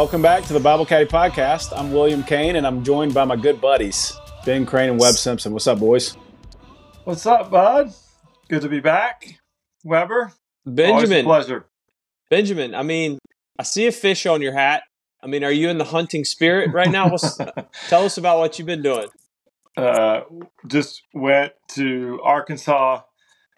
Welcome back to the Bible Caddy Podcast. I'm William Kane, and I'm joined by my good buddies, Ben Crane and Webb Simpson. What's up, boys? What's up, bud? Good to be back. Weber? Benjamin. pleasure. Benjamin, I mean, I see a fish on your hat. I mean, are you in the hunting spirit right now? tell us about what you've been doing. Uh, just went to Arkansas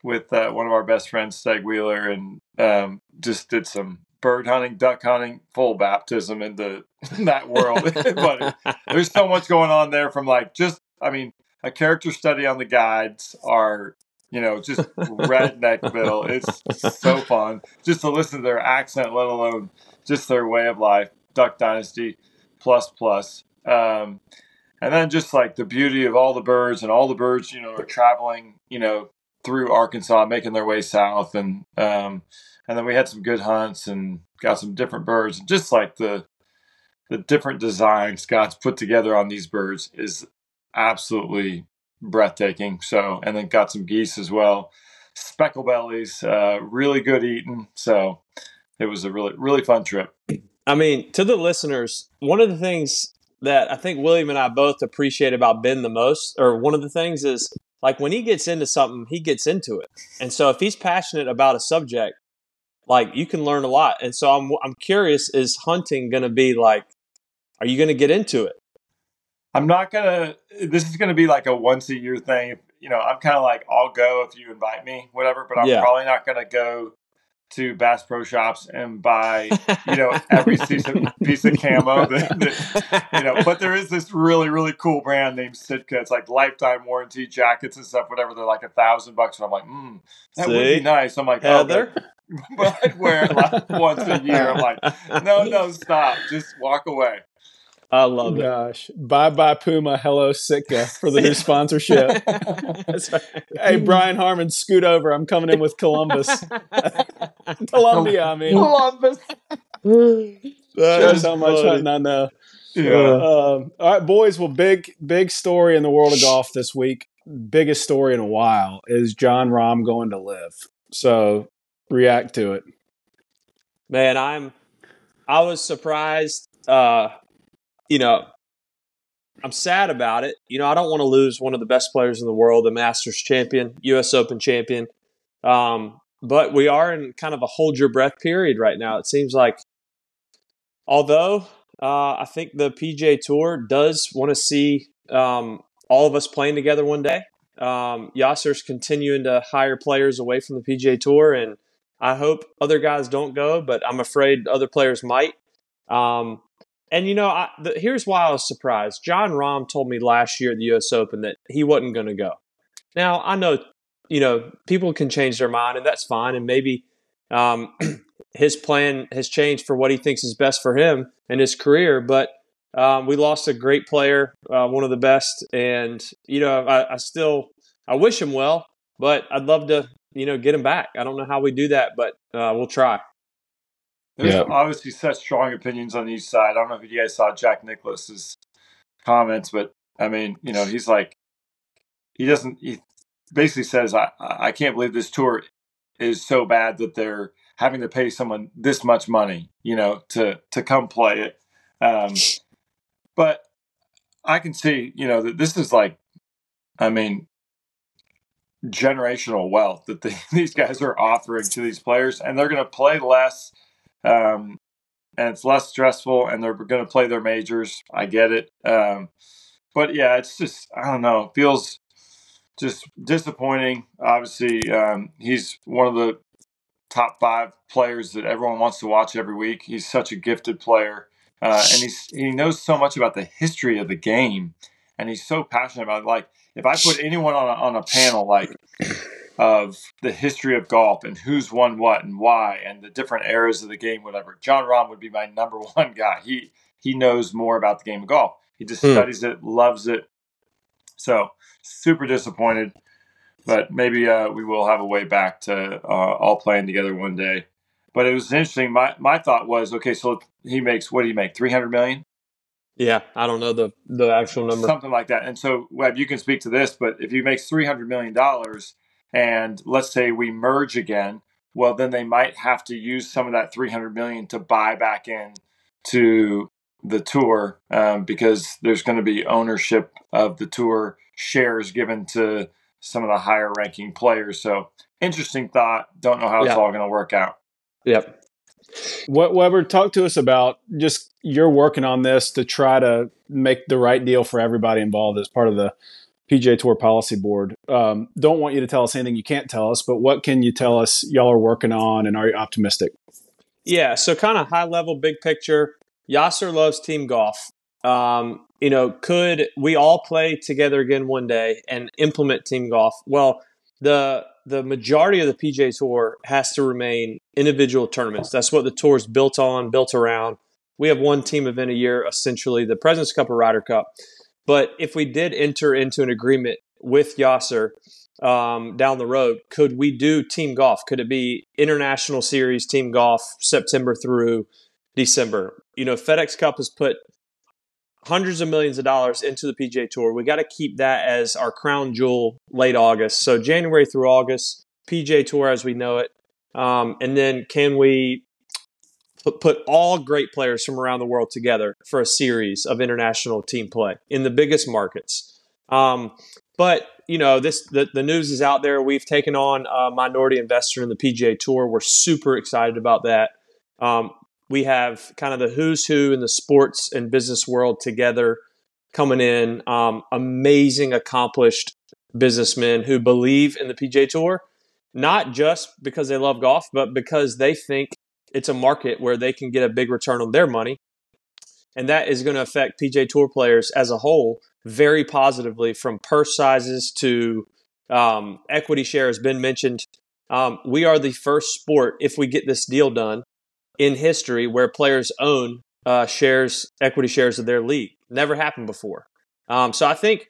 with uh, one of our best friends, Steg Wheeler, and um, just did some bird hunting, duck hunting, full baptism into that world. but there's so much going on there from like just, I mean, a character study on the guides are, you know, just redneckville. It's so fun just to listen to their accent, let alone just their way of life. Duck Dynasty plus plus. Um, and then just like the beauty of all the birds and all the birds, you know, are traveling, you know, through Arkansas, making their way south, and um, and then we had some good hunts and got some different birds. And just like the the different designs Scott's put together on these birds is absolutely breathtaking. So, and then got some geese as well, speckle bellies, uh, really good eating. So, it was a really really fun trip. I mean, to the listeners, one of the things that I think William and I both appreciate about Ben the most, or one of the things is like when he gets into something, he gets into it. And so if he's passionate about a subject, like you can learn a lot. And so I'm I'm curious, is hunting going to be like? Are you going to get into it? I'm not gonna. This is gonna be like a once a year thing. You know, I'm kind of like I'll go if you invite me, whatever. But I'm yeah. probably not gonna go to Bass Pro Shops and buy, you know, every piece of, piece of camo. That, that, you know, but there is this really, really cool brand named Sitka. It's like lifetime warranty jackets and stuff, whatever. They're like a thousand bucks. And I'm like, hmm, that See? would be nice. I'm like, Heather? oh, but, but I'd wear it like once a year. I'm like, no, no, stop. Just walk away. I love it. Gosh, bye bye Puma, hello Sitka for the new sponsorship. hey Brian Harman, scoot over. I'm coming in with Columbus, Columbia. I mean Columbus. Shows how much hunting I know. Yeah. Uh, all right, boys. Well, big big story in the world of golf this week. Biggest story in a while is Jon Rahm going to LIV. So react to it. Man, I'm. I was surprised. Uh, you know, I'm sad about it. You know, I don't want to lose one of the best players in the world, the Masters champion, U.S. Open champion. Um, but we are in kind of a hold your breath period right now. It seems like, although uh, I think the PGA Tour does want to see um, all of us playing together one day. Um, Yasir's continuing to hire players away from the PGA Tour, and I hope other guys don't go, but I'm afraid other players might. Um, and you know, I, the, here's why I was surprised. Jon Rahm told me last year at the U.S. Open that he wasn't going to go. Now I know, you know, people can change their mind, and that's fine. And maybe um, his plan has changed for what he thinks is best for him and his career. But um, we lost a great player, uh, one of the best, and you know, I, I still I wish him well, but I'd love to, you know, get him back. I don't know how we do that, but uh, we'll try. There's yeah. obviously such strong opinions on each side. I don't know if you guys saw Jack Nicklaus's comments, but I mean, you know, he's like, he doesn't. He basically says, "I I can't believe this tour is so bad that they're having to pay someone this much money, you know, to to come play it." Um, but I can see, you know, that this is like, I mean, generational wealth that the, these guys are offering to these players, and they're going to play less um, and it's less stressful, and they're going to play their majors. I get it, um, but yeah, it's just I don't know. It feels just disappointing. Obviously, um, he's one of the top five players that everyone wants to watch every week. He's such a gifted player, uh, and he's he knows so much about the history of the game, and he's so passionate about it. Like if I put anyone on a, on a panel, like of the history of golf and who's won what and why and the different eras of the game, whatever. Jon Rahm would be my number one guy. He he knows more about the game of golf. He just mm. studies it, loves it. So super disappointed, but maybe uh, we will have a way back to uh, all playing together one day. But it was interesting. My my thought was, okay, so he makes what do you make? Three hundred million. Yeah, I don't know the the actual number. Something like that. And so, Webb, you can speak to this, but if he makes three hundred million dollars, and let's say we merge again, well, then they might have to use some of that 300 million to buy back in to the tour um, because there's going to be ownership of the tour shares given to some of the higher ranking players. So interesting thought. Don't know how it's all going to work out. Yep. What Weber, talk to us about just you're working on this to try to make the right deal for everybody involved as part of the PGA Tour Policy Board. Um, don't want you to tell us anything you can't tell us, but what can you tell us y'all are working on and are you optimistic? Yeah, so kind of high level, big picture. Yasir loves team golf. Um, you know, could we all play together again one day and implement team golf? Well, the the majority of the PGA Tour has to remain individual tournaments. That's what the tour is built on, built around. We have one team event a year, essentially the President's Cup or Ryder Cup. But if we did enter into an agreement with Yasir um, down the road, could we do team golf? Could it be international series team golf September through December? You know, FedEx Cup has put hundreds of millions of dollars into the PGA Tour. We got to keep that as our crown jewel late August. So January through August, PGA Tour as we know it. Um, and then can we put, all great players from around the world together for a series of international team play in the biggest markets? Um, but you know this the, the news is out there. We've taken on a minority investor in the PGA Tour. We're super excited about that. Um, we have kind of the who's who in the sports and business world together coming in. Um, amazing, accomplished businessmen who believe in the PGA Tour, not just because they love golf, but because they think it's a market where they can get a big return on their money. And that is going to affect PGA Tour players as a whole very positively from purse sizes to um, equity share has been mentioned. Um, we are the first sport, if we get this deal done, in history where players own uh, shares, equity shares of their league. Never happened before. Um, so I think,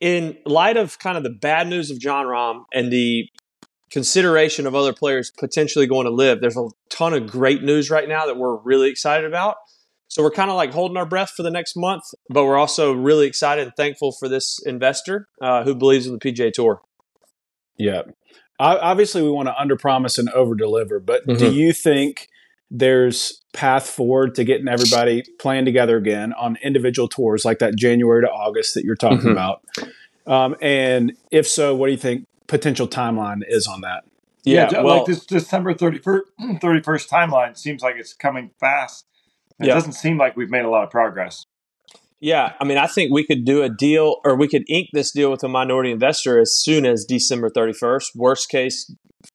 in light of kind of the bad news of Jon Rahm and the consideration of other players potentially going to LIV, there's a ton of great news right now that we're really excited about. So we're kind of like holding our breath for the next month, but we're also really excited and thankful for this investor uh, who believes in the PGA Tour. Yeah. Obviously, we want to underpromise and overdeliver, but mm-hmm. do you think there's path forward to getting everybody playing together again on individual tours like that January to August that you're talking mm-hmm. about? Um, and if so, what do you think potential timeline is on that? Yeah, yeah well, like this December 31st, 31st timeline seems like it's coming fast. It yep. doesn't seem like we've made a lot of progress. Yeah, I mean, I think we could do a deal or we could ink this deal with a minority investor as soon as December 31st. Worst case,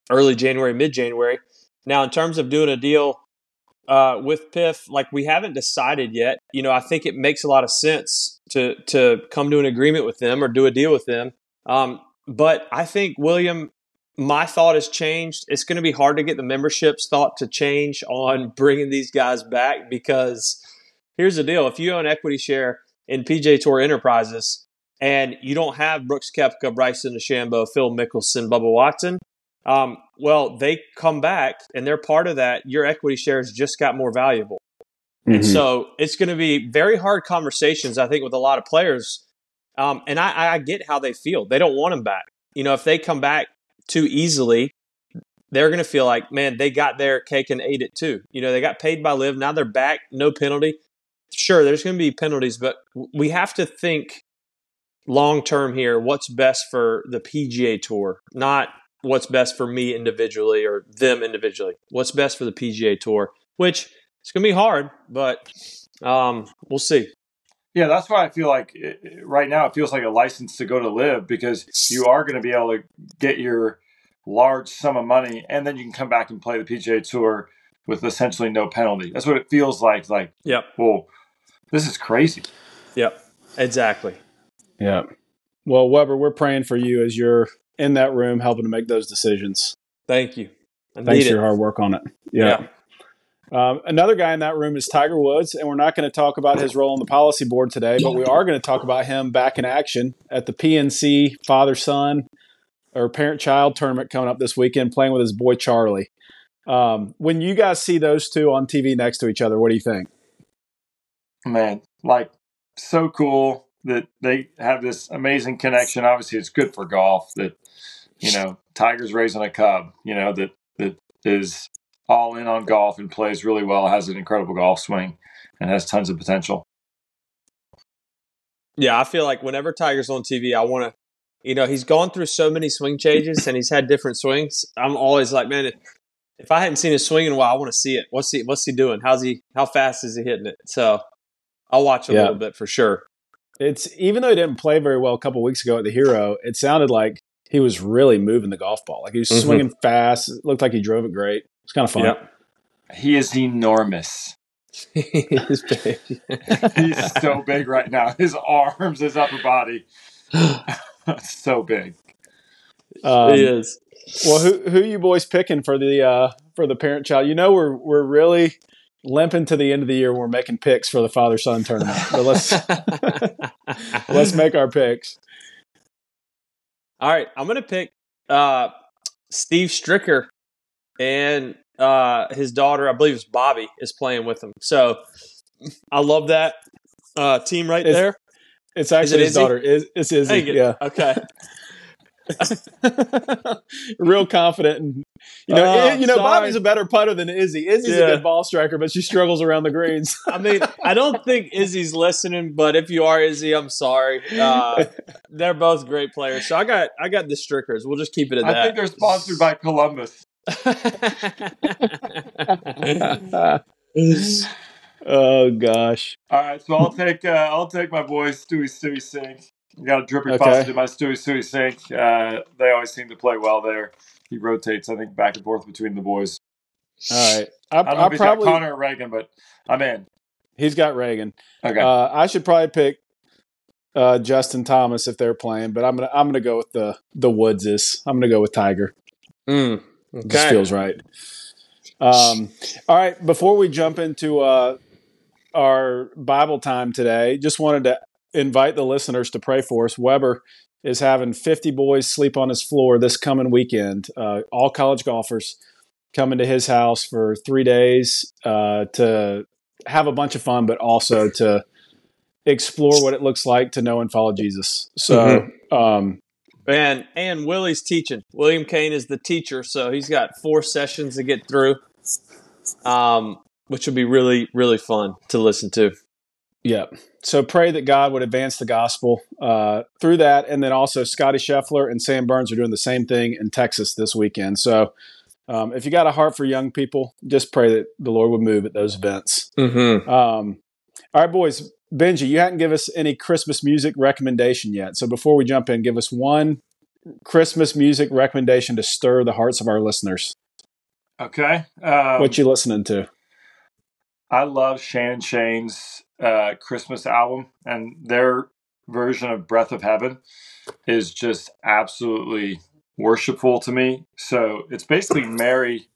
early January, mid January. Now, in terms of doing a deal uh, with PIF, like we haven't decided yet. You know, I think it makes a lot of sense to to come to an agreement with them or do a deal with them. Um, but I think William, my thought has changed. It's going to be hard to get the membership's thought to change on bringing these guys back because here's the deal: if you own equity share in PGA Tour Enterprises and you don't have Brooks Koepka, Bryson DeChambeau, Phil Mickelson, Bubba Watson, um, well, they come back and they're part of that. Your equity shares just got more valuable. Mm-hmm. And so it's going to be very hard conversations, I think, with a lot of players. Um, and I, I get how they feel. They don't want them back. You know, if they come back too easily, they're going to feel like, man, they got their cake and ate it too. You know, they got paid by LIV. Now they're back, no penalty. Sure, there's going to be penalties, but we have to think long term here what's best for the PGA Tour, not what's best for me individually or them individually. What's best for the PGA Tour, which it's going to be hard, but um, we'll see. Yeah, that's why I feel like it, right now it feels like a license to go to LIV because you are going to be able to get your large sum of money and then you can come back and play the PGA Tour with essentially no penalty. That's what it feels like. Like, yep. Well, this is crazy. Yep. Exactly. Yeah. Well, Weber, we're praying for you as you're in that room helping to make those decisions. Thank you. I Thanks for your hard work on it. Yeah. yeah. Um, another guy in that room is Tiger Woods, and we're not going to talk about his role on the policy board today, but we are going to talk about him back in action at the PNC father son or parent child tournament coming up this weekend, playing with his boy Charlie. Um, when you guys see those two on TV next to each other, what do you think? Man, like so cool that they have this amazing connection. Obviously, it's good for golf that you know, Tiger's raising a cub, you know, that that is all in on golf and plays really well, has an incredible golf swing. and has tons of potential. Yeah, I feel like whenever Tiger's on TV, I want to, you know, he's gone through so many swing changes and he's had different swings. I'm always like, man, if I hadn't seen his swing in a while, I want to see it. What's he What's he doing? How's he? How fast is he hitting it? So I'll watch a Yeah. little bit for sure. It's even though he didn't play very well a couple weeks ago at the Hero, it sounded like he was really moving the golf ball. Like he was Mhm. swinging fast. It looked like he drove it great. It's kind of fun. Yep. He is enormous. He's big. He's so big right now. His arms, his upper body, so big. Um, he is. Well, who who you boys picking for the uh, for the parent child? You know we're we're really limping to the end of the year. We're making picks for the father son tournament. But let's let's make our picks. All right, I'm gonna pick uh, Steve Stricker and uh, his daughter, I believe it's Bobby, is playing with him. So I love that uh, team right Is- there. It's actually it his Izzy? daughter. Is it's Izzy? It. Yeah, Okay. real confident. And, you know, Oh, I- you know, sorry. Bobby's a better putter than Izzy. Izzy's a good ball striker, but she struggles around the greens. I mean, I don't think Izzy's listening, but if you are Izzy, I'm sorry. Uh, they're both great players. So I got I got the Strickers. We'll just keep it at I that. I think they're sponsored by Columbus. oh gosh. All right, so I'll take uh, I'll take my boy Stewie Stewie Cink. Got a drippy Okay. positive my Stewie Stewie Cink. Uh, they always seem to play well there. He rotates, I think, back and forth between the boys. All right. I, I don't know I if he's probably got Connor or Reagan, but I'm in. he's got Reagan. Okay. Uh, I should probably pick uh, Justin Thomas if they're playing, but I'm gonna I'm gonna go with the the Woodses. I'm gonna go with Tiger. Mm, It Just feels right. Um, all right. Before we jump into uh, our Bible time today, just wanted to invite the listeners to pray for us. Weber is having 50 boys sleep on his floor this coming weekend. Uh, all college golfers coming to his house for three days uh, to have a bunch of fun, but also to explore what it looks like to know and follow Jesus. So, um, And and Willie's teaching. William Kane is the teacher, so he's got four sessions to get through, um, which will be really really fun to listen to. Yeah. So pray that God would advance the gospel uh, through that. And then also, Scotty Scheffler and Sam Burns are doing the same thing in Texas this weekend. So um, if you got a heart for young people, just pray that the Lord would move at those events. Mm-hmm. Um, all right, boys. Benji, you hadn't given us any Christmas music recommendation yet. So before we jump in, give us one Christmas music recommendation to stir the hearts of our listeners. okay. Um, what you listening to? I love Shane & Shane's uh, Christmas album, and their version of Breath of Heaven is just absolutely worshipful to me. So it's basically Mary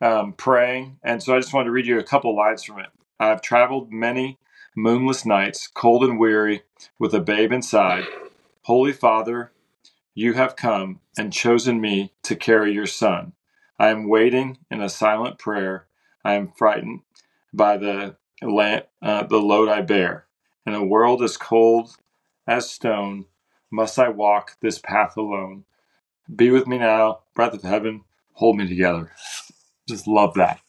um, praying. And so I just wanted to read you a couple lines from it. I've traveled many moonless nights, cold and weary, with a babe inside. Holy Father, you have come and chosen me to carry your son. I am waiting in a silent prayer. I am frightened by the la- uh, the load I bear. In a world as cold as stone, must I walk this path alone? Be with me now, breath of heaven, hold me together. Just love that.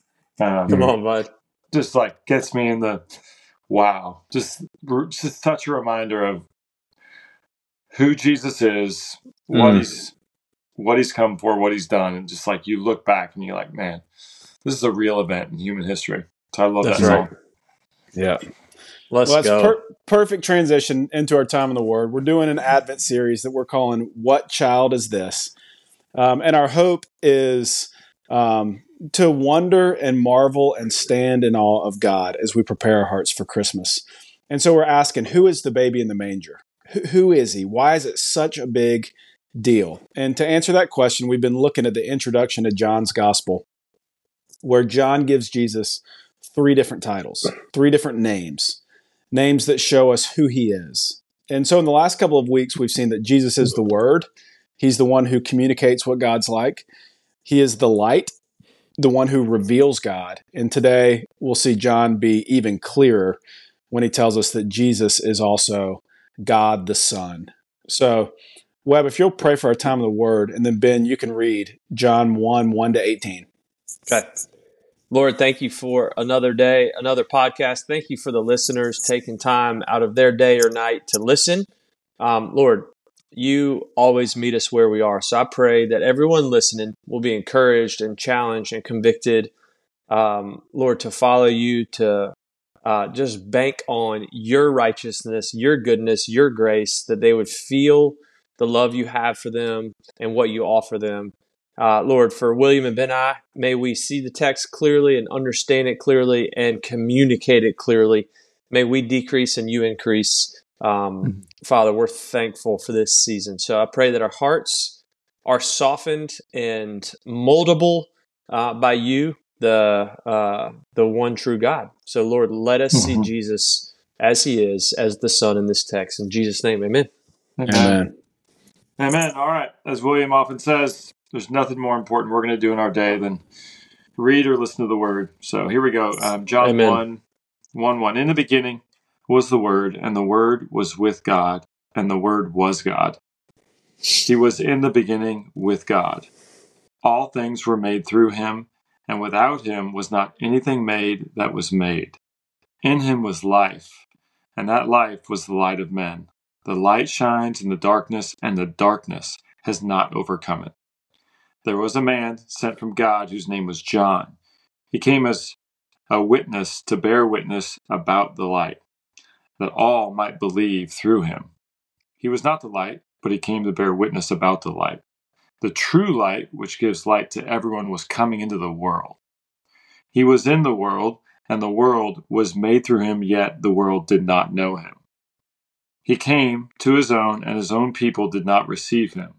Um, Come on, bud. Just like gets me in the wow. Just just such a reminder of who Jesus is, what Mm. he's what he's come for, what he's done, and just like you look back and you're like, man, this is a real event in human history. So I love That's that right. Yeah. Let's well, that's go. per- perfect transition into our time in the Word. We're doing an Advent series that we're calling "What Child Is This?" Um, and our hope is um, to wonder and marvel and stand in awe of God as we prepare our hearts for Christmas. And so we're asking, who is the baby in the manger? Who- who is he? Why is it such a big deal? And to answer that question, we've been looking at the introduction to John's Gospel, where John gives Jesus three different titles, three different names names that show us who he is. And so in the last couple of weeks, we've seen that Jesus is the Word. He's the one who communicates what God's like. He is the light, the one who reveals God. And today we'll see John be even clearer when he tells us that Jesus is also God the Son. So, Webb, if you'll pray for our time of the Word, and then Ben, you can read John 1 1 to 18. Okay. Lord, thank you for another day, another podcast. Thank you for the listeners taking time out of their day or night to listen. Um, Lord, you always meet us where we are. So I pray that everyone listening will be encouraged and challenged and convicted, um, Lord, to follow you, to uh, just bank on your righteousness, your goodness, your grace, that they would feel the love you have for them and what you offer them. Uh, Lord, for William and Ben I, may we see the text clearly and understand it clearly and communicate it clearly. May we decrease and you increase. Um, mm-hmm. Father, we're thankful for this season. So I pray that our hearts are softened and moldable uh, by you, the uh, the one true God. So Lord, let us mm-hmm. see Jesus as He is, as the Son in this text. In Jesus' name, Amen. Amen. Amen. All right. As William often says, there's nothing more important we're going to do in our day than read or listen to the Word. So here we go. Um, John Amen. 1, 1, 1. In the beginning was the Word, and the Word was with God, and the Word was God. He was in the beginning with God. All things were made through him, and without him was not anything made that was made. In him was life, and that life was the light of men. The light shines in the darkness, and the darkness has not overcome it. There was a man sent from God whose name was John. He came as a witness to bear witness about the light that all might believe through him. He was not the light, but he came to bear witness about the light. The true light, which gives light to everyone, was coming into the world. He was in the world, and the world was made through him, yet the world did not know him. He came to his own, and his own people did not receive him.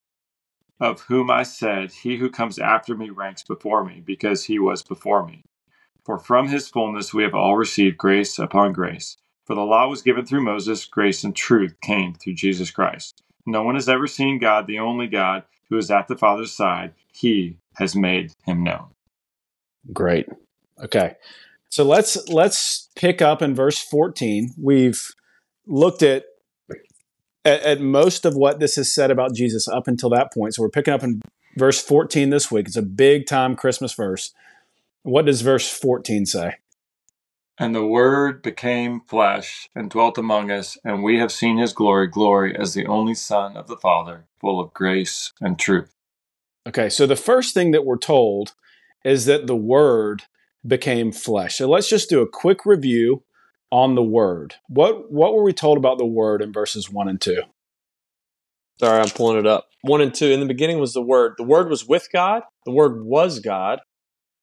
of whom I said, He who comes after me ranks before me, because he was before me. For from his fullness we have all received grace upon grace. For the law was given through Moses, grace and truth came through Jesus Christ. No one has ever seen God, the only God, who is at the Father's side. He has made him known. Great. Okay. So let's let's pick up in verse 14. We've looked at, at at most of what this has said about Jesus up until that point. So we're picking up in verse 14 this week. It's a big time Christmas verse. What does verse 14 say? And the Word became flesh and dwelt among us, and we have seen his glory, glory as the only Son of the Father, full of grace and truth. Okay, so the first thing that we're told is that the Word became flesh. So let's just do a quick review on the Word. What what were we told about the Word in verses one and two? Sorry, I'm pulling it up. One and two. In the beginning was the Word. The Word was with God. The Word was God.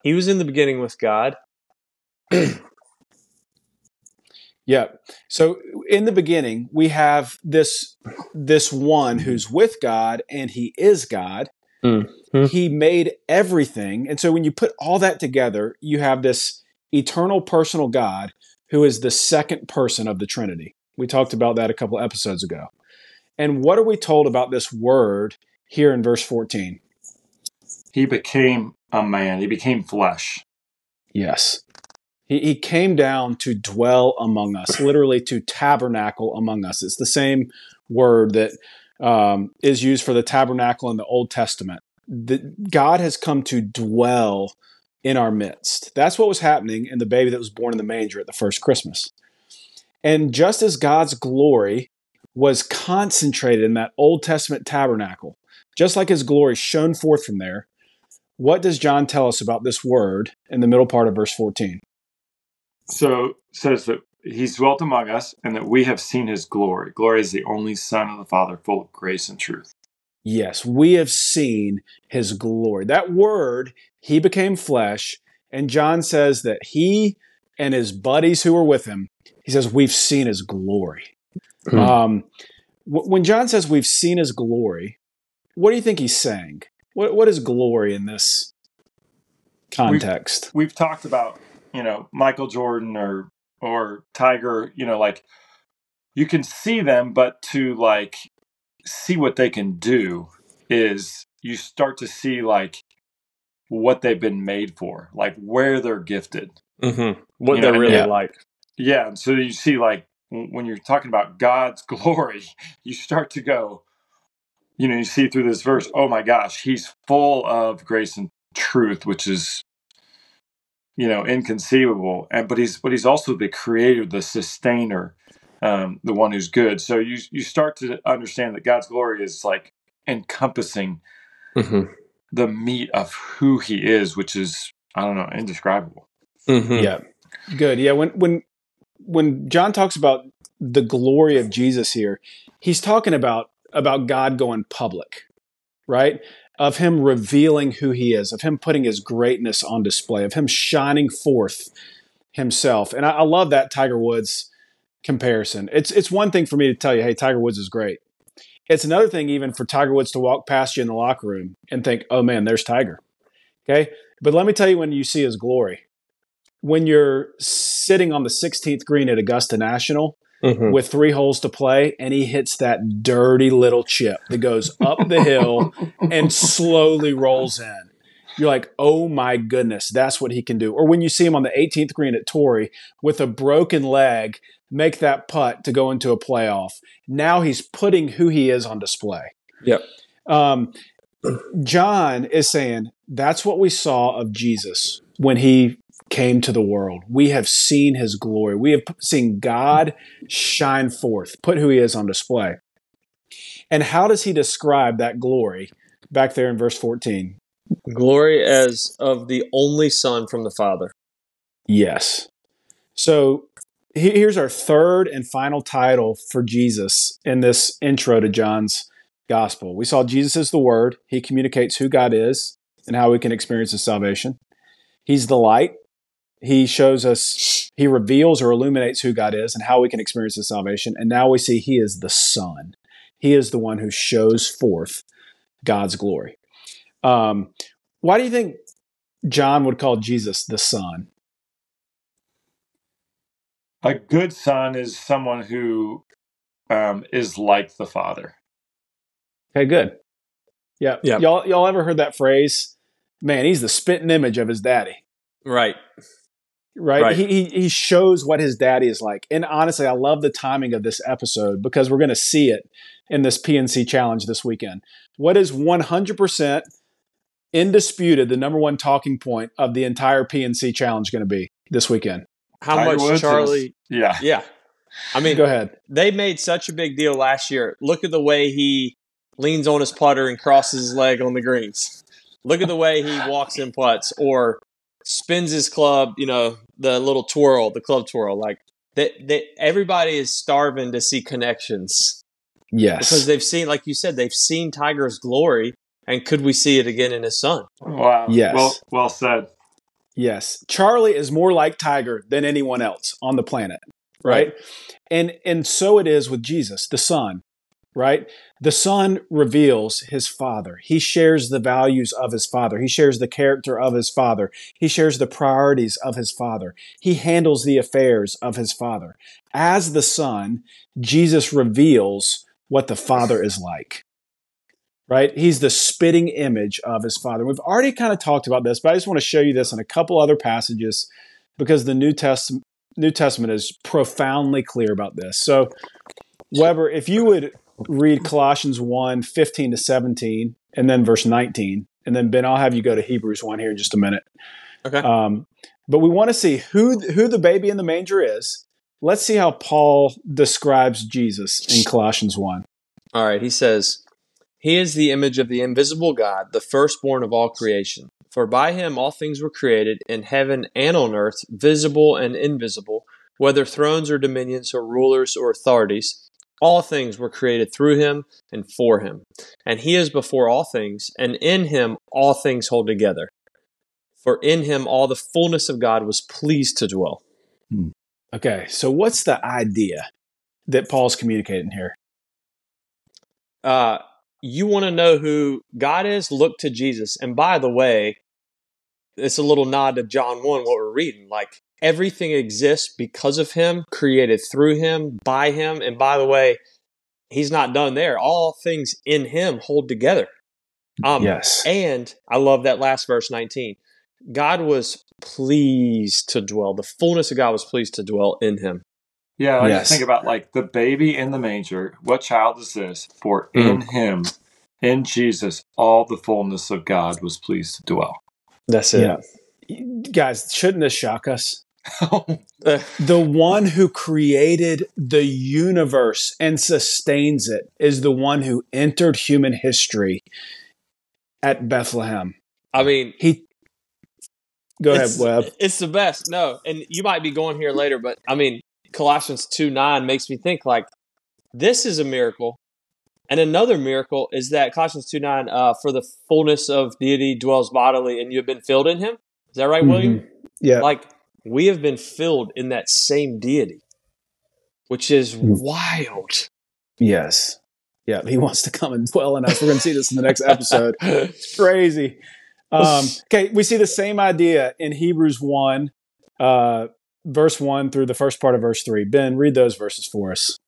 He was in the beginning with God. Yeah. So in the beginning, we have this this one who's with God and he is God. Mm-hmm. He made everything. And so when you put all that together, you have this eternal personal God who is the second person of the Trinity. We talked about that a couple episodes ago. And what are we told about this word here in verse 14? He became a man, he became flesh. Yes. He, he came down to dwell among us, literally to tabernacle among us. It's the same word that um, is used for the tabernacle in the Old Testament. The, God has come to dwell in our midst. That's what was happening in the baby that was born in the manger at the first Christmas. And just as God's glory was concentrated in that Old Testament tabernacle, just like his glory shone forth from there, what does John tell us about this word in the middle part of verse 14? So says that he's dwelt among us and that we have seen his glory. Glory is the only Son of the Father, full of grace and truth. Yes, we have seen his glory. That word, he became flesh, and John says that he and his buddies who were with him, he says, we've seen his glory. Hmm. Um, when John says we've seen his glory, what do you think he's saying? What, what is glory in this context? We've, we've talked about you know Michael Jordan or or Tiger, you know, like you can see them, but to like see what they can do is you start to see like what they've been made for, like where they're gifted. Mm-hmm. What You they're really yeah. like. Yeah, and so you see like when you're talking about God's glory, you start to go, you know, you see through this verse, oh my gosh, he's full of grace and truth, which is you know inconceivable and but he's but he's also the creator the sustainer um the one who's good so you you start to understand that god's glory is like encompassing Mm-hmm. the meat of who he is which is i don't know indescribable Mm-hmm. Yeah. Good. Yeah. When when when John talks about the glory of Jesus here, he's talking about about God going public, right? Of him revealing who he is, of him putting his greatness on display, of him shining forth himself. And I, I love that Tiger Woods comparison. It's it's one thing for me to tell you, hey, Tiger Woods is great. It's another thing even for Tiger Woods to walk past you in the locker room and think, oh man, there's Tiger. Okay. But let me tell you when you see his glory. When you're sitting on the 16th green at Augusta National Mm-hmm. with three holes to play, and he hits that dirty little chip that goes up the hill and slowly rolls in. You're like, oh my goodness, that's what he can do. Or when you see him on the 18th green at Torrey with a broken leg, make that putt to go into a playoff. Now he's putting who he is on display. Yep. Um, John is saying that's what we saw of Jesus when he came to the world. We have seen his glory. We have seen God shine forth, put who he is on display. And how does he describe that glory back there in verse 14? Glory as of the only Son from the Father. Yes. So here's our third and final title for Jesus in this intro to John's gospel. We saw Jesus is the Word. He communicates who God is and how we can experience his salvation. He's the light. He shows us, he reveals or illuminates who God is and how we can experience his salvation. And now we see he is the Son. He is the one who shows forth God's glory. Um, why do you think John would call Jesus the Son? A good son is someone who um is like the father Okay, good. Yeah. Yeah. Y'all y'all ever heard that phrase? Man, he's the spitting image of his daddy. Right. Right? Right. He, he he shows what his daddy is like. And honestly, I love the timing of this episode because we're going to see it in this PNC challenge this weekend. What is 100% indisputed the number one talking point of the entire PNC challenge going to be this weekend? How Tiger much Woods is- Charlie? yeah Yeah. I mean, Go ahead. they made such a big deal last year. Look at the way he leans on his putter and crosses his leg on the greens. Look at the way he walks in putts or spins his club, you know, the little twirl, the club twirl. Like that, they, everybody is starving to see connections Yes. because they've seen, like you said, they've seen Tiger's glory. And could we see it again in his son? wow Yes. well well said Yes. Charlie is more like Tiger than anyone else on the planet, right? And and so it is with Jesus, the Son, right? The Son reveals his Father. He shares the values of his Father. He shares the character of his Father. He shares the priorities of his Father. He handles the affairs of his Father. As the Son, Jesus reveals what the Father is like. Right? He's the spitting image of his Father. We've already kind of talked about this, but I just want to show you this in a couple other passages because the New Testament New Testament is profoundly clear about this. So, Weber, if you would read Colossians 1 15 to 17, and then verse 19, and then Ben, I'll have you go to Hebrews 1 here in just a minute. Okay. Um, but we want to see who, who the baby in the manger is. Let's see how Paul describes Jesus in Colossians 1. All right, he says, He is the image of the invisible God, the firstborn of all creation. For by him all things were created, in heaven and on earth, visible and invisible, whether thrones or dominions or rulers or authorities. All things were created through him and for him. And he is before all things, and in him all things hold together. For in him all the fullness of God was pleased to dwell. Okay, so what's the idea that Paul's communicating here? uh, you want to know who God is, look to Jesus. And by the way, it's a little nod to John 1, what we're reading. Like everything exists because of him, created through him, by him. And by the way, he's not done there. All things in him hold together. Um, yes. And I love that last verse 19. God was pleased to dwell. The fullness of God was pleased to dwell in him. Yeah, I yes. just think about like the baby in the manger. What child is this? For in mm. him, in Jesus, all the fullness of God was pleased to dwell. That's it. Yeah. Guys, shouldn't this shock us? the one who created the universe and sustains it is the one who entered human history at Bethlehem. I mean, he. Go ahead, Webb. It's the best. No, and you might be going here later, but I mean, Colossians 2 9 makes me think like this is a miracle. And another miracle is that Colossians 2 9, uh, for the fullness of deity dwells bodily and you have been filled in him. Is that right, mm-hmm. William? Yeah. Like we have been filled in that same deity, which is mm. wild. Yes. Yeah, he wants to come and dwell in us. We're going to see this in the next episode. it's crazy. Um, okay, we see the same idea in Hebrews 1, uh, verse 1 through the first part of verse 3. Ben, read those verses for us.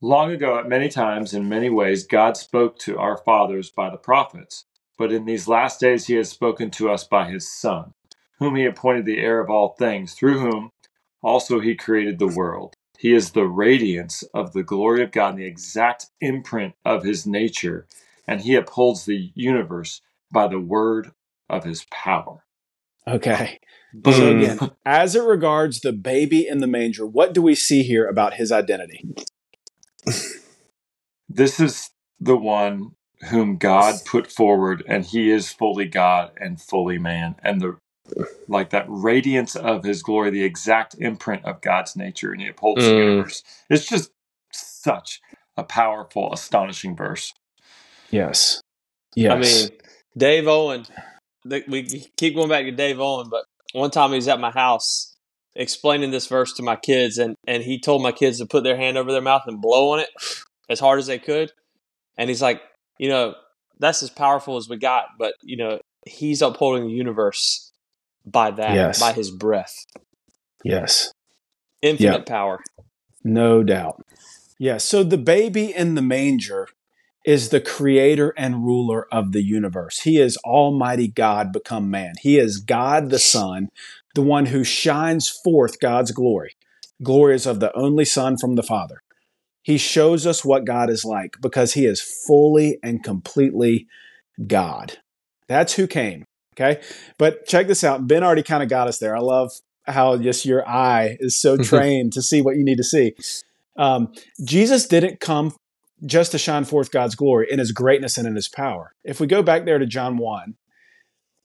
Long ago, at many times, in many ways, God spoke to our fathers by the prophets. But in these last days, he has spoken to us by his Son, whom he appointed the heir of all things, through whom also he created the world. He is the radiance of the glory of God and the exact imprint of his nature, and he upholds the universe by the word of his power. Okay. So again, as it regards the baby in the manger, what do we see here about his identity? This is the one whom God put forward, and he is fully God and fully man, and the like that radiance of his glory, the exact imprint of God's nature, and he upholds mm. the universe. It's just such a powerful, astonishing verse. Yes. Yes. I mean, Dave Owen, we keep going back to Dave Owen, but one time he was at my house explaining this verse to my kids, and, and he told my kids to put their hand over their mouth and blow on it as hard as they could. And he's like, you know, that's as powerful as we got, but, you know, he's upholding the universe by that, yes. by his breath. Yes. Infinite yep. power. No doubt. Yeah. So the baby in the manger is the creator and ruler of the universe. He is Almighty God become man. He is God the Son, the one who shines forth God's glory. Glory is of the only Son from the Father. He shows us what God is like because he is fully and completely God. That's who came. Okay. But check this out. Ben already kind of got us there. I love how just your eye is so trained to see what you need to see. Um, Jesus didn't come just to shine forth God's glory in his greatness and in his power. If we go back there to John 1,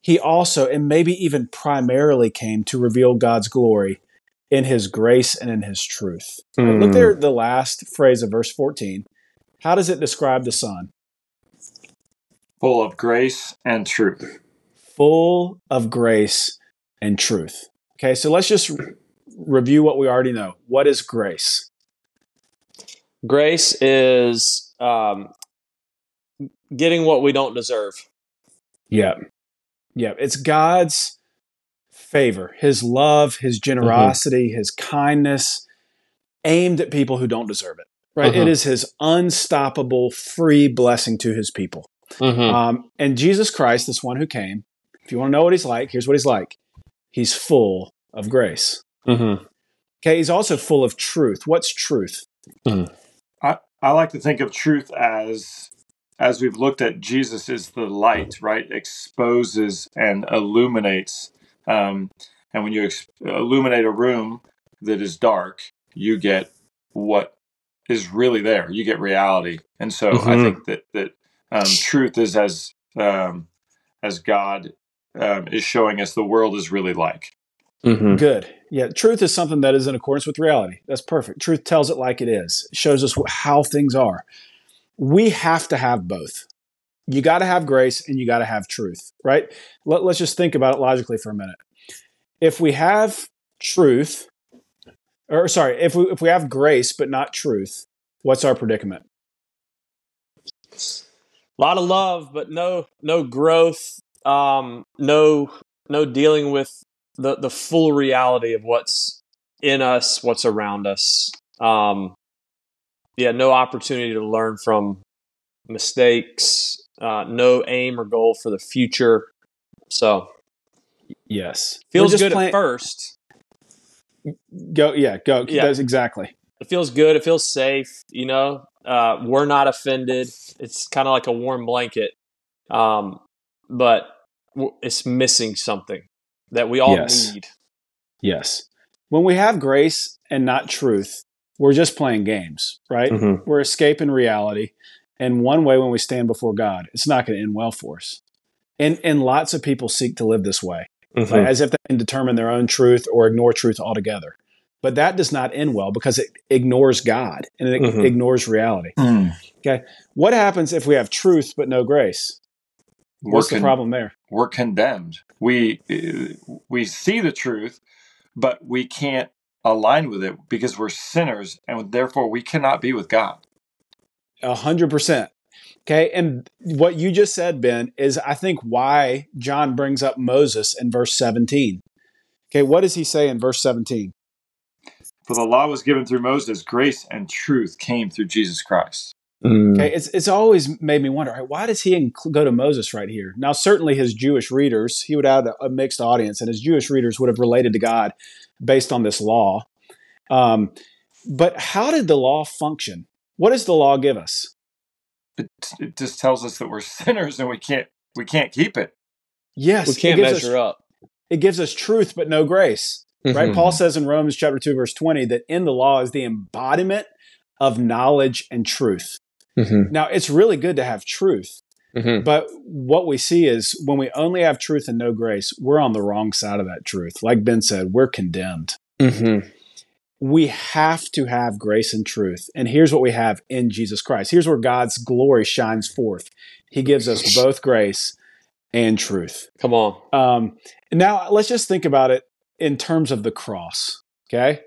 he also, and maybe even primarily, came to reveal God's glory in his grace and in his truth. Mm. Look there, at the last phrase of verse 14. How does it describe the Son? Full of grace and truth. Full of grace and truth. Okay, so let's just review what we already know. What is grace? Grace is um, getting what we don't deserve. Yeah. Yeah. It's God's favor, his love, his generosity, mm-hmm. his kindness aimed at people who don't deserve it. Right? Uh-huh. It is his unstoppable free blessing to his people. Mm-hmm. Um, and Jesus Christ, this one who came, if you want to know what he's like, here's what he's like he's full of grace. Mm-hmm. Okay, he's also full of truth. What's truth? Mm-hmm. I like to think of truth as as we've looked at Jesus is the light, right? Exposes and illuminates. Um, and when you ex- illuminate a room that is dark, you get what is really there. You get reality. And so mm-hmm. I think that that um, truth is as um, as God um, is showing us the world is really like. Mm-hmm. Good. Yeah, truth is something that is in accordance with reality. That's perfect. Truth tells it like it is. It shows us how things are. We have to have both. You got to have grace and you got to have truth, right? Let, let's just think about it logically for a minute. If we have truth, or sorry, if we if we have grace but not truth, what's our predicament? A lot of love, but no no growth, um, no no dealing with the the full reality of what's in us, what's around us. Um, yeah, no opportunity to learn from mistakes, uh, no aim or goal for the future. So, yes, feels good at first. Go, yeah, go. Yeah. That's exactly. It feels good. It feels safe. You know, uh, we're not offended. It's kind of like a warm blanket. Um, but it's missing something that we all yes. need. Yes. When we have grace and not truth, we're just playing games, right? Mm-hmm. We're escaping reality. And one way when we stand before God, it's not going to end well for us. And and lots of people seek to live this way, mm-hmm. like, as if they can determine their own truth or ignore truth altogether. But that does not end well because it ignores God and it mm-hmm. ignores reality. Mm. Okay. What happens if we have truth but no grace? What's con- the problem there? We're condemned. We uh, we see the truth, but we can't align with it because we're sinners, and therefore we cannot be with God. A hundred percent. Okay, and what you just said, Ben, is I think why John brings up Moses in verse seventeen. Okay, what does he say in verse seventeen? For the law was given through Moses, grace and truth came through Jesus Christ. Mm. Okay, it's it's always made me wonder right, why does he inc- go to Moses right here? Now, certainly his Jewish readers, he would have a, a mixed audience, and his Jewish readers would have related to God based on this law. Um, but how did the law function? What does the law give us? It, it just tells us that we're sinners and we can't we can't keep it. Yes, we can't measure us, up. It gives us truth, but no grace. Mm-hmm. Right? Paul says in Romans chapter two, verse twenty, that in the law is the embodiment of knowledge and truth. Mm-hmm. Now, it's really good to have truth. Mm-hmm. But what we see is when we only have truth and no grace, we're on the wrong side of that truth. Like Ben said, we're condemned. Mm-hmm. We have to have grace and truth. And here's what we have in Jesus Christ. Here's where God's glory shines forth. He gives us both grace and truth. Come on. Um, now, let's just think about it in terms of the cross. Okay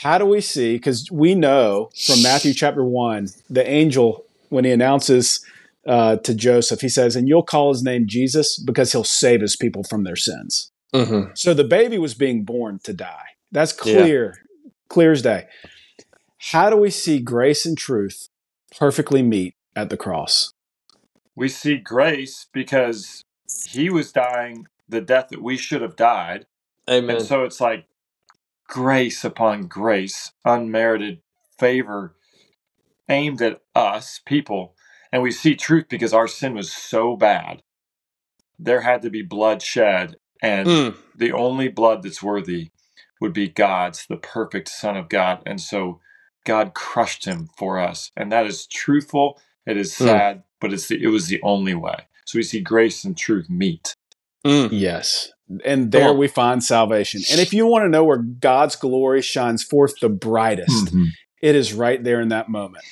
how do we see? Because we know from Matthew chapter one, the angel, when he announces uh, to Joseph, he says, And you'll call his name Jesus because he'll save his people from their sins. Mm-hmm. So the baby was being born to die. That's clear, yeah. clear as day. How do we see grace and truth perfectly meet at the cross? We see grace because he was dying the death that we should have died. Amen. And so it's like grace upon grace, unmerited favor aimed at us, people. And we see truth because our sin was so bad. There had to be blood shed. And mm. the only blood that's worthy would be God's, the perfect Son of God. And so God crushed him for us. And that is truthful. It is hmm. sad, mm. but it's the, it was the only way. So we see grace and truth meet. Mm. Yes. And there we find salvation. And if you want to know where God's glory shines forth the brightest, mm-hmm. it is right there in that moment.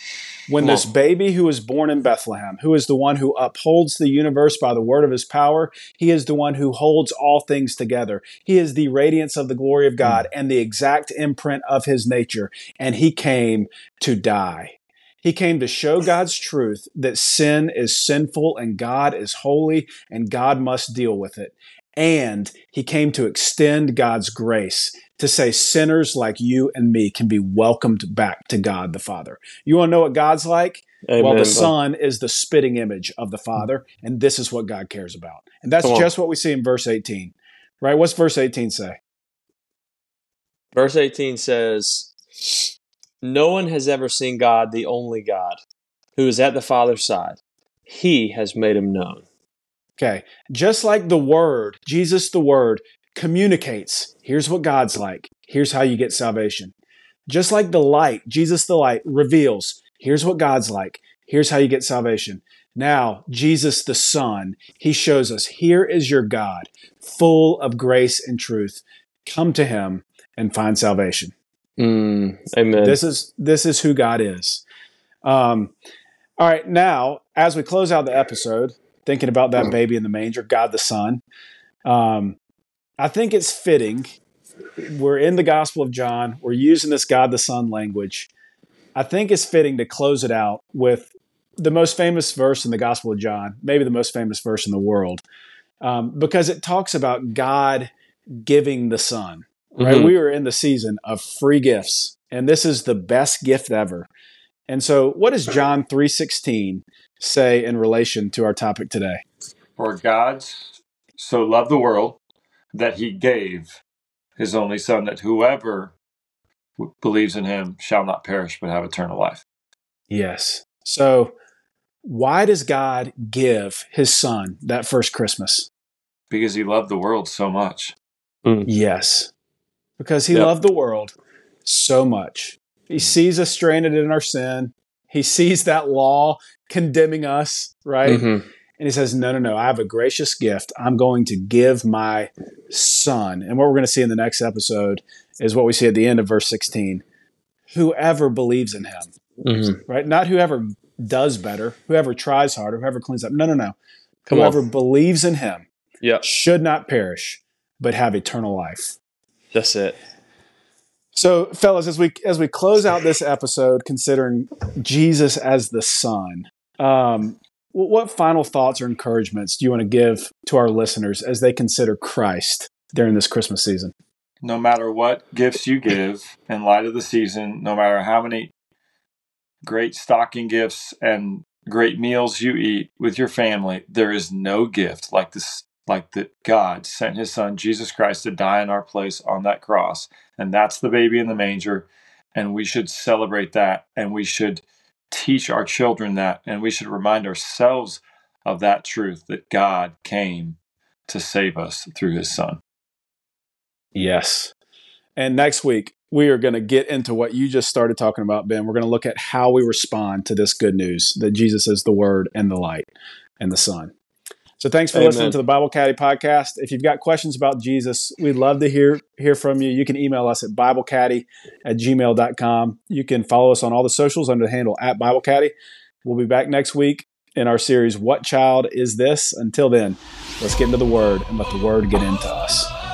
When this baby who was born in Bethlehem, who is the one who upholds the universe by the word of his power, he is the one who holds all things together. He is the radiance of the glory of God mm. and the exact imprint of his nature. And he came to die. He came to show God's truth that sin is sinful and God is holy and God must deal with it. And he came to extend God's grace to say sinners like you and me can be welcomed back to God the Father. You want to know what God's like? Amen. Well, the Son is the spitting image of the Father, and this is what God cares about. And that's just what we see in verse 18. Right? What's verse 18 say? Verse 18 says, no one has ever seen God, the only God, who is at the Father's side. He has made him known. Okay. Just like the Word, Jesus the Word, communicates here's what God's like, here's how you get salvation. Just like the light, Jesus the light, reveals here's what God's like, here's how you get salvation. Now, Jesus the Son, he shows us here is your God, full of grace and truth. Come to him and find salvation. Mm, amen. This is this is who God is. Um, all right, now as we close out the episode, thinking about that baby in the manger, God the Son, um, I think it's fitting. We're in the Gospel of John. We're using this God the Son language. I think it's fitting to close it out with the most famous verse in the Gospel of John, maybe the most famous verse in the world. um, because it talks about God giving the Son. Right, Mhm. we are in the season of free gifts, and this is the best gift ever. And so, what does John three sixteen say in relation to our topic today? For God so loved the world that he gave his only Son, that whoever w- believes in him shall not perish but have eternal life. Yes. So, why does God give His Son that first Christmas? Because he loved the world so much. Hmm. Yes, because He Yep. loved the world so much. He hmm. sees us stranded in our sin. He sees that law condemning us, right? Mhm. And he says, No, no, no, I have a gracious gift. I'm going to give my son. And what we're going to see in the next episode is what we see at the end of verse 16 whoever believes in him, Mhm. right? Not whoever does better, whoever tries harder, whoever cleans up. No, no, no. Come whoever on. believes in him Yeah, should not perish, but have eternal life. that's it. So, fellas, as we as we close out this episode, considering Jesus as the Son, um, what final thoughts or encouragements do you want to give to our listeners as they consider Christ during this Christmas season? No matter what gifts you give in light of the season, no matter how many great stocking gifts and great meals you eat with your family, there is no gift like this like that God sent his son Jesus Christ to die in our place on that cross. And that's the baby in the manger. And we should celebrate that and we should teach our children that and we should remind ourselves of that truth that God came to save us through his son. Yes. And next week, we are going to get into what you just started talking about, Ben. We're going to look at how we respond to this good news that Jesus is the Word and the light and the Son. So thanks for Amen. listening to the Bible Caddy podcast. If you've got questions about Jesus, we'd love to hear hear from you. You can email us at BibleCaddy at gmail.com. You can follow us on all the socials under the handle at BibleCaddy. We'll be back next week in our series, What Child Is This? Until then, let's get into the Word and let the Word get into us.